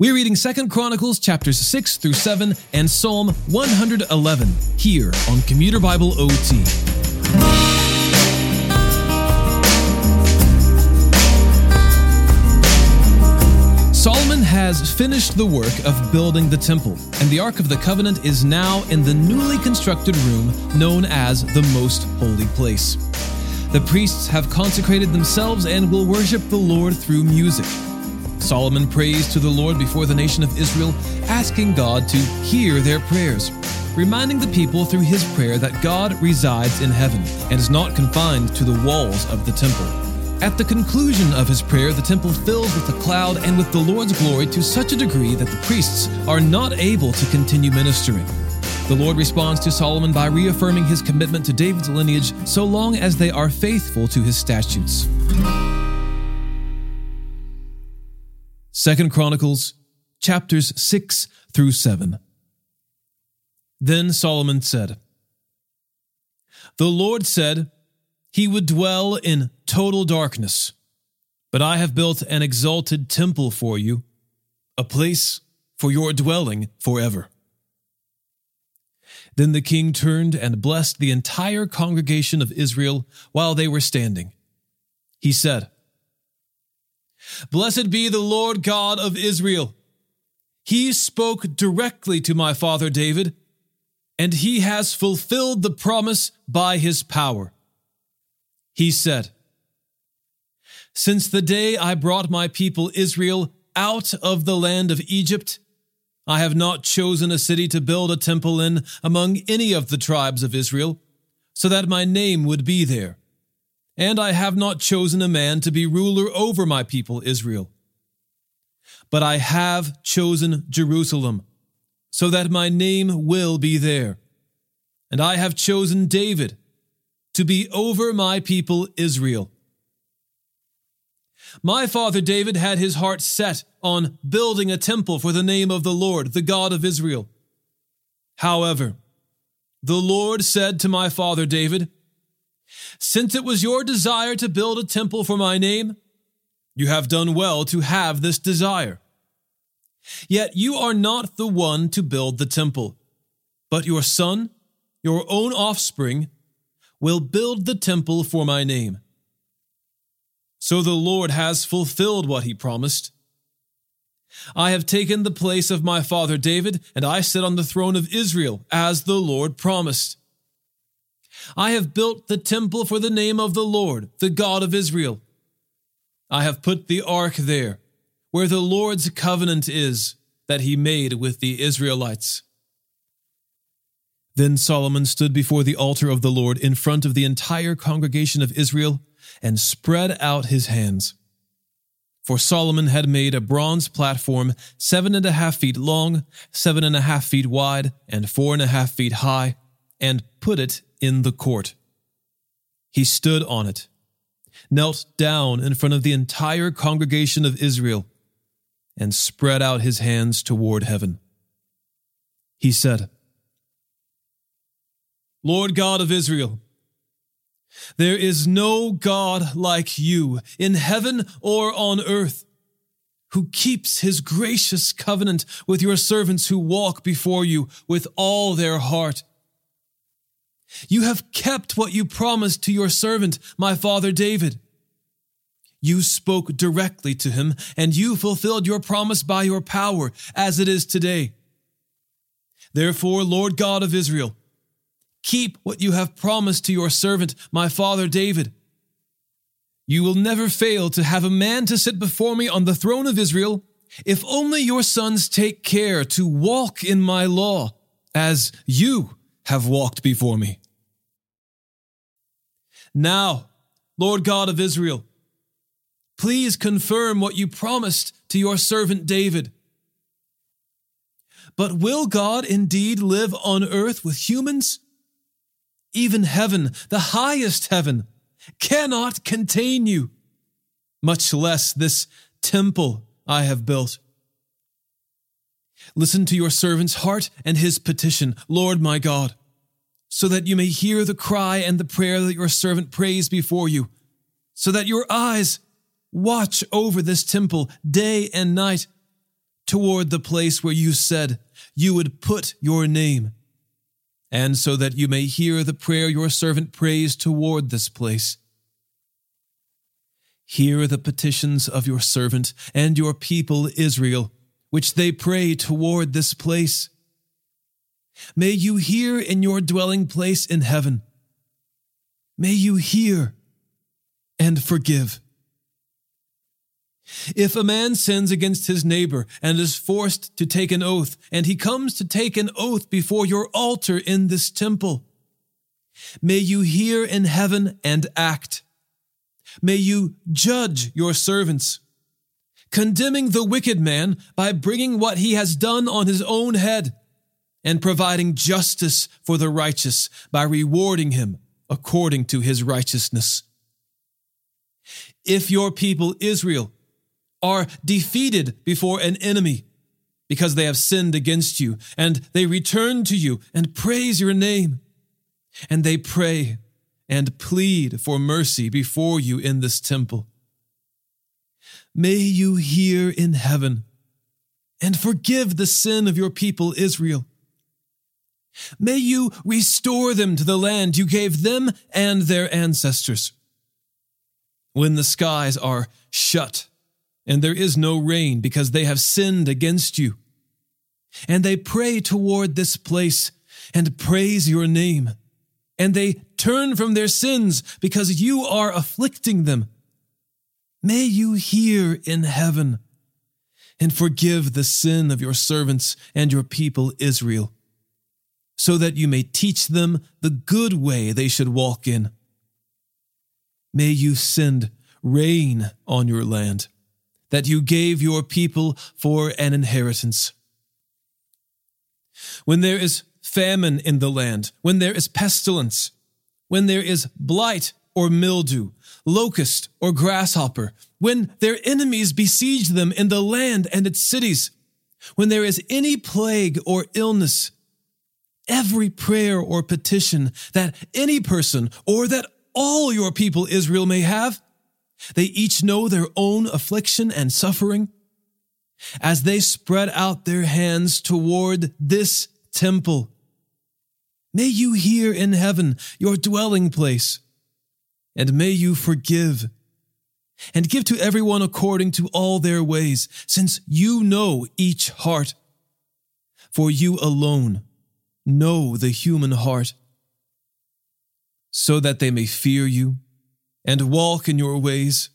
We're reading 2nd Chronicles chapters 6 through 7 and Psalm 111 here on Commuter Bible OT. Solomon has finished the work of building the temple, and the Ark of the Covenant is now in the newly constructed room known as the Most Holy Place. The priests have consecrated themselves and will worship the Lord through music. Solomon prays to the Lord before the nation of Israel, asking God to hear their prayers, reminding the people through his prayer that God resides in heaven and is not confined to the walls of the temple. At the conclusion of his prayer, the temple fills with a cloud and with the Lord's glory to such a degree that the priests are not able to continue ministering. The Lord responds to Solomon by reaffirming his commitment to David's lineage so long as they are faithful to his statutes. Second Chronicles chapters 6 through 7. Then Solomon said, The Lord said he would dwell in total darkness, but I have built an exalted temple for you, a place for your dwelling forever. Then the king turned and blessed the entire congregation of Israel while they were standing. He said, Blessed be the Lord God of Israel. He spoke directly to my father David, and he has fulfilled the promise by his power. He said, Since the day I brought my people Israel out of the land of Egypt, I have not chosen a city to build a temple in among any of the tribes of Israel, so that my name would be there and I have not chosen a man to be ruler over my people Israel. But I have chosen Jerusalem, so that my name will be there. And I have chosen David to be over my people Israel. My father David had his heart set on building a temple for the name of the Lord, the God of Israel. However, the Lord said to my father David, since it was your desire to build a temple for my name, you have done well to have this desire. Yet you are not the one to build the temple, but your son, your own offspring, will build the temple for my name. So the Lord has fulfilled what he promised. I have taken the place of my father David, and I sit on the throne of Israel, as the Lord promised. I have built the temple for the name of the Lord, the God of Israel. I have put the ark there, where the Lord's covenant is that he made with the Israelites. Then Solomon stood before the altar of the Lord in front of the entire congregation of Israel and spread out his hands. For Solomon had made a bronze platform seven and a half feet long, seven and a half feet wide, and four and a half feet high, and put it in the court. He stood on it, knelt down in front of the entire congregation of Israel, and spread out his hands toward heaven. He said, Lord God of Israel, there is no God like you in heaven or on earth who keeps his gracious covenant with your servants who walk before you with all their heart you have kept what you promised to your servant, my father David. You spoke directly to him, and you fulfilled your promise by your power, as it is today. Therefore, Lord God of Israel, keep what you have promised to your servant, my father David. You will never fail to have a man to sit before me on the throne of Israel, if only your sons take care to walk in my law, as you have walked before me. Now, Lord God of Israel, please confirm what you promised to your servant David. But will God indeed live on earth with humans? Even heaven, the highest heaven, cannot contain you, much less this temple I have built. Listen to your servant's heart and his petition, Lord my God so that you may hear the cry and the prayer that your servant prays before you, so that your eyes watch over this temple day and night toward the place where you said you would put your name, and so that you may hear the prayer your servant prays toward this place. Hear the petitions of your servant and your people Israel, which they pray toward this place. May you hear in your dwelling place in heaven. May you hear and forgive. If a man sins against his neighbor and is forced to take an oath, and he comes to take an oath before your altar in this temple, may you hear in heaven and act. May you judge your servants, condemning the wicked man by bringing what he has done on his own head, and providing justice for the righteous by rewarding him according to his righteousness. If your people Israel are defeated before an enemy because they have sinned against you, and they return to you and praise your name. And they pray and plead for mercy before you in this temple. May you hear in heaven and forgive the sin of your people Israel. May you restore them to the land you gave them and their ancestors. When the skies are shut and there is no rain because they have sinned against you. And they pray toward this place and praise your name. And they turn from their sins because you are afflicting them. May you hear in heaven and forgive the sin of your servants and your people Israel, so that you may teach them the good way they should walk in. May you send rain on your land that you gave your people for an inheritance. When there is famine in the land, when there is pestilence, when there is blight or mildew, locust or grasshopper, when their enemies besiege them in the land and its cities, when there is any plague or illness, every prayer or petition that any person or that all your people Israel may have, they each know their own affliction and suffering. As they spread out their hands toward this temple, may you hear in heaven your dwelling place, and may you forgive and give to everyone according to all their ways, since you know each heart. For you alone know the human heart, so that they may fear you and walk in your ways.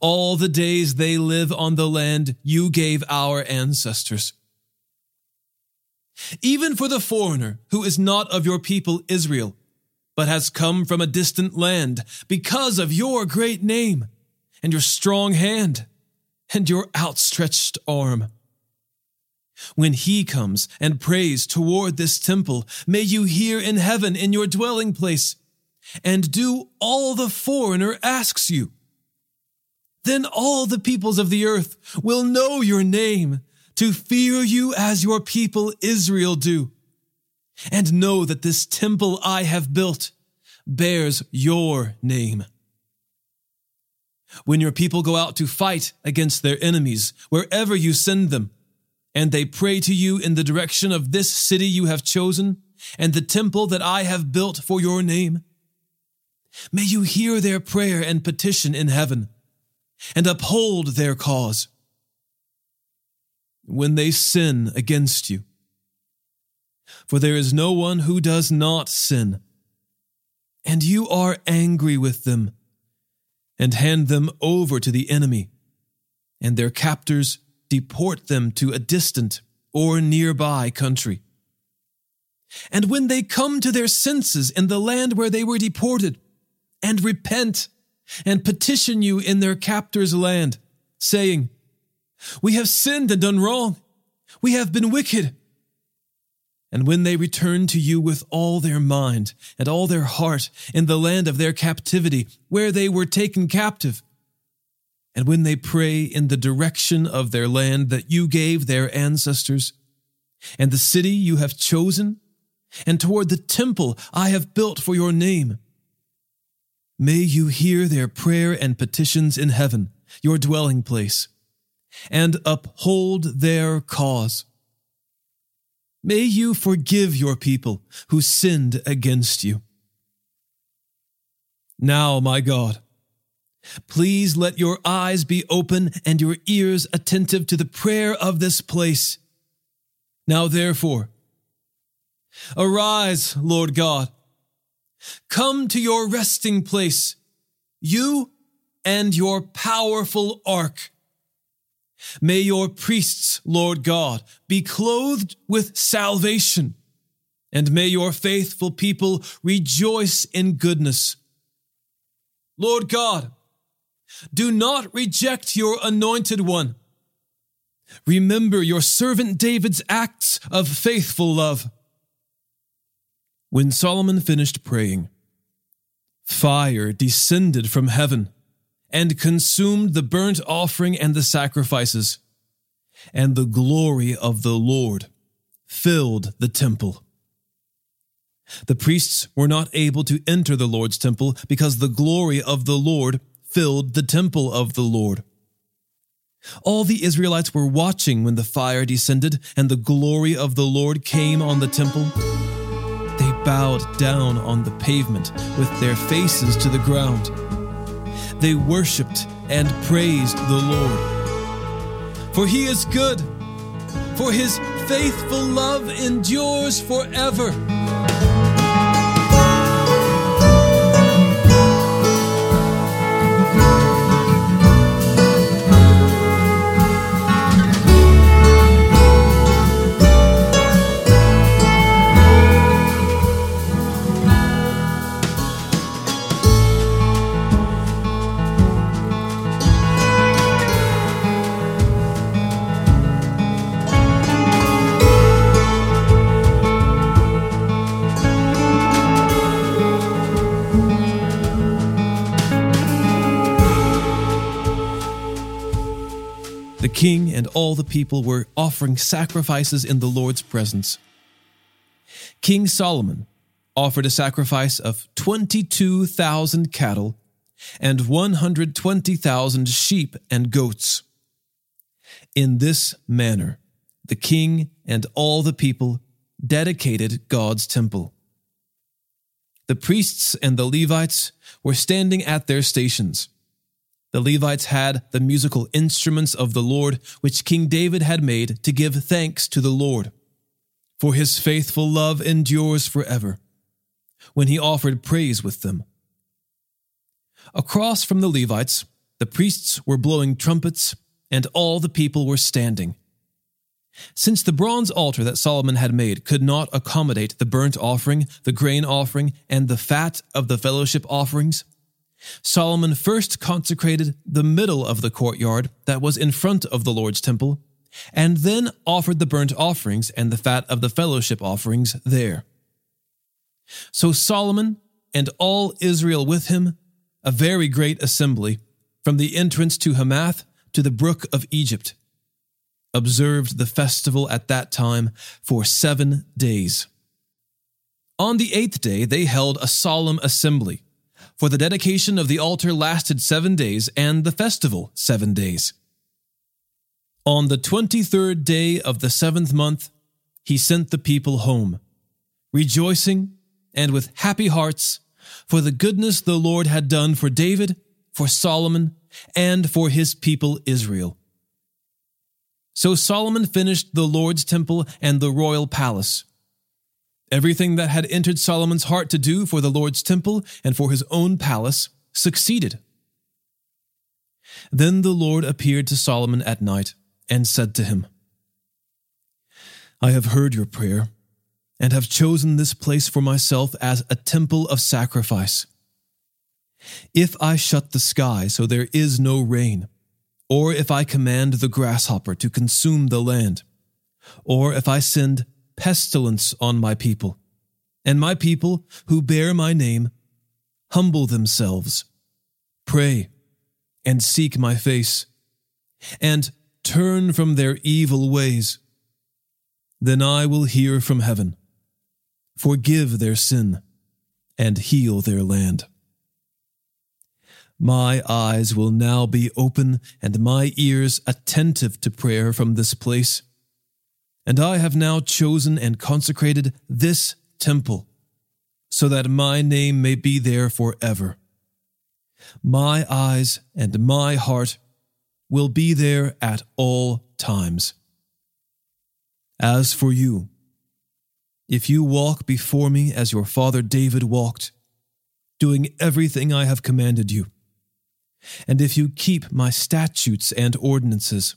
All the days they live on the land you gave our ancestors. Even for the foreigner who is not of your people Israel, but has come from a distant land because of your great name and your strong hand and your outstretched arm. When he comes and prays toward this temple, may you hear in heaven in your dwelling place and do all the foreigner asks you. Then all the peoples of the earth will know your name to fear you as your people Israel do, and know that this temple I have built bears your name. When your people go out to fight against their enemies, wherever you send them, and they pray to you in the direction of this city you have chosen, and the temple that I have built for your name, May you hear their prayer and petition in heaven and uphold their cause. When they sin against you, for there is no one who does not sin, and you are angry with them and hand them over to the enemy, and their captors deport them to a distant or nearby country. And when they come to their senses in the land where they were deported, and repent and petition you in their captor's land, saying, We have sinned and done wrong. We have been wicked. And when they return to you with all their mind and all their heart in the land of their captivity, where they were taken captive, and when they pray in the direction of their land that you gave their ancestors, and the city you have chosen, and toward the temple I have built for your name, May you hear their prayer and petitions in heaven, your dwelling place, and uphold their cause. May you forgive your people who sinned against you. Now, my God, please let your eyes be open and your ears attentive to the prayer of this place. Now, therefore, arise, Lord God. Come to your resting place, you and your powerful ark. May your priests, Lord God, be clothed with salvation, and may your faithful people rejoice in goodness. Lord God, do not reject your anointed one. Remember your servant David's acts of faithful love. When Solomon finished praying, fire descended from heaven and consumed the burnt offering and the sacrifices, and the glory of the Lord filled the temple. The priests were not able to enter the Lord's temple because the glory of the Lord filled the temple of the Lord. All the Israelites were watching when the fire descended and the glory of the Lord came on the temple. They bowed down on the pavement with their faces to the ground they worshiped and praised the Lord. For he is good, for his faithful love endures forever. King and all the people were offering sacrifices in the Lord's presence. King Solomon offered a sacrifice of 22,000 cattle and 120,000 sheep and goats. In this manner, the king and all the people dedicated God's temple. The priests and the Levites were standing at their stations the Levites had the musical instruments of the Lord, which King David had made to give thanks to the Lord. For his faithful love endures forever, when he offered praise with them. Across from the Levites, the priests were blowing trumpets, and all the people were standing. Since the bronze altar that Solomon had made could not accommodate the burnt offering, the grain offering, and the fat of the fellowship offerings, Solomon first consecrated the middle of the courtyard that was in front of the Lord's temple, and then offered the burnt offerings and the fat of the fellowship offerings there. So Solomon and all Israel with him, a very great assembly, from the entrance to Hamath to the brook of Egypt, observed the festival at that time for seven days. On the eighth day, they held a solemn assembly for the dedication of the altar lasted seven days, and the festival seven days. On the twenty third day of the seventh month, he sent the people home, rejoicing and with happy hearts for the goodness the Lord had done for David, for Solomon, and for his people Israel. So Solomon finished the Lord's temple and the royal palace. Everything that had entered Solomon's heart to do for the Lord's temple and for his own palace succeeded. Then the Lord appeared to Solomon at night and said to him, I have heard your prayer and have chosen this place for myself as a temple of sacrifice. If I shut the sky so there is no rain, or if I command the grasshopper to consume the land, or if I send pestilence on my people, and my people who bear my name humble themselves, pray, and seek my face, and turn from their evil ways. Then I will hear from heaven, forgive their sin, and heal their land. My eyes will now be open and my ears attentive to prayer from this place. And I have now chosen and consecrated this temple, so that my name may be there forever. My eyes and my heart will be there at all times. As for you, if you walk before me as your father David walked, doing everything I have commanded you, and if you keep my statutes and ordinances,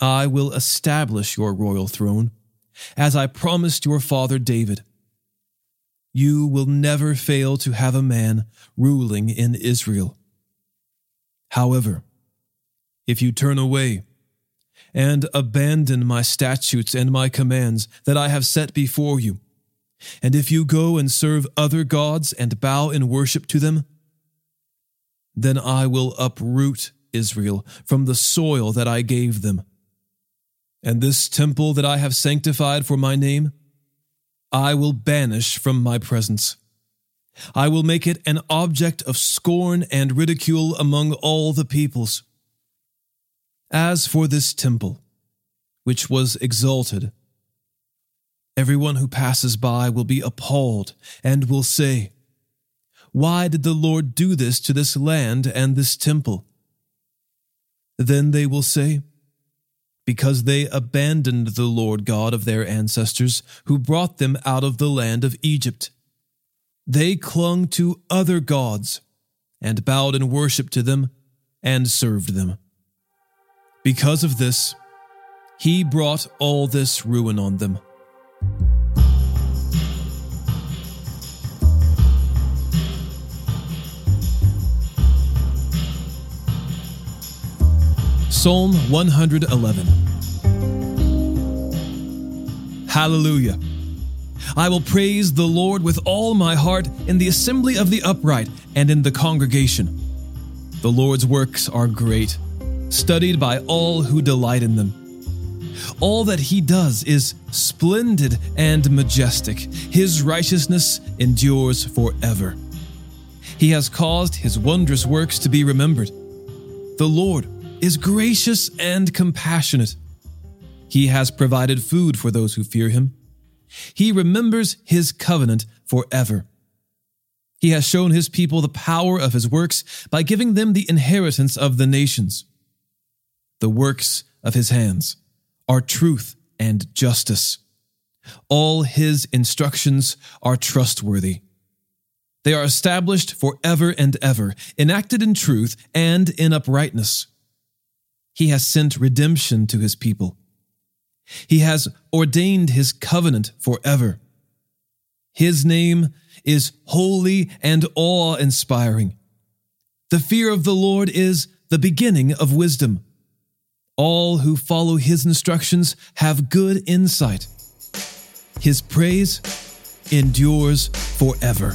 I will establish your royal throne, as I promised your father David. You will never fail to have a man ruling in Israel. However, if you turn away and abandon my statutes and my commands that I have set before you, and if you go and serve other gods and bow in worship to them, then I will uproot Israel from the soil that I gave them. And this temple that I have sanctified for my name, I will banish from my presence. I will make it an object of scorn and ridicule among all the peoples. As for this temple, which was exalted, everyone who passes by will be appalled and will say, why did the Lord do this to this land and this temple? Then they will say, Because they abandoned the Lord God of their ancestors, who brought them out of the land of Egypt. They clung to other gods and bowed in worship to them and served them. Because of this, he brought all this ruin on them. Psalm 111 Hallelujah! I will praise the Lord with all my heart in the assembly of the upright and in the congregation. The Lord's works are great, studied by all who delight in them. All that he does is splendid and majestic. His righteousness endures forever. He has caused his wondrous works to be remembered. The Lord is gracious and compassionate. He has provided food for those who fear him. He remembers his covenant forever. He has shown his people the power of his works by giving them the inheritance of the nations. The works of his hands are truth and justice. All his instructions are trustworthy. They are established forever and ever, enacted in truth and in uprightness. He has sent redemption to his people. He has ordained his covenant forever. His name is holy and awe inspiring. The fear of the Lord is the beginning of wisdom. All who follow his instructions have good insight. His praise endures forever.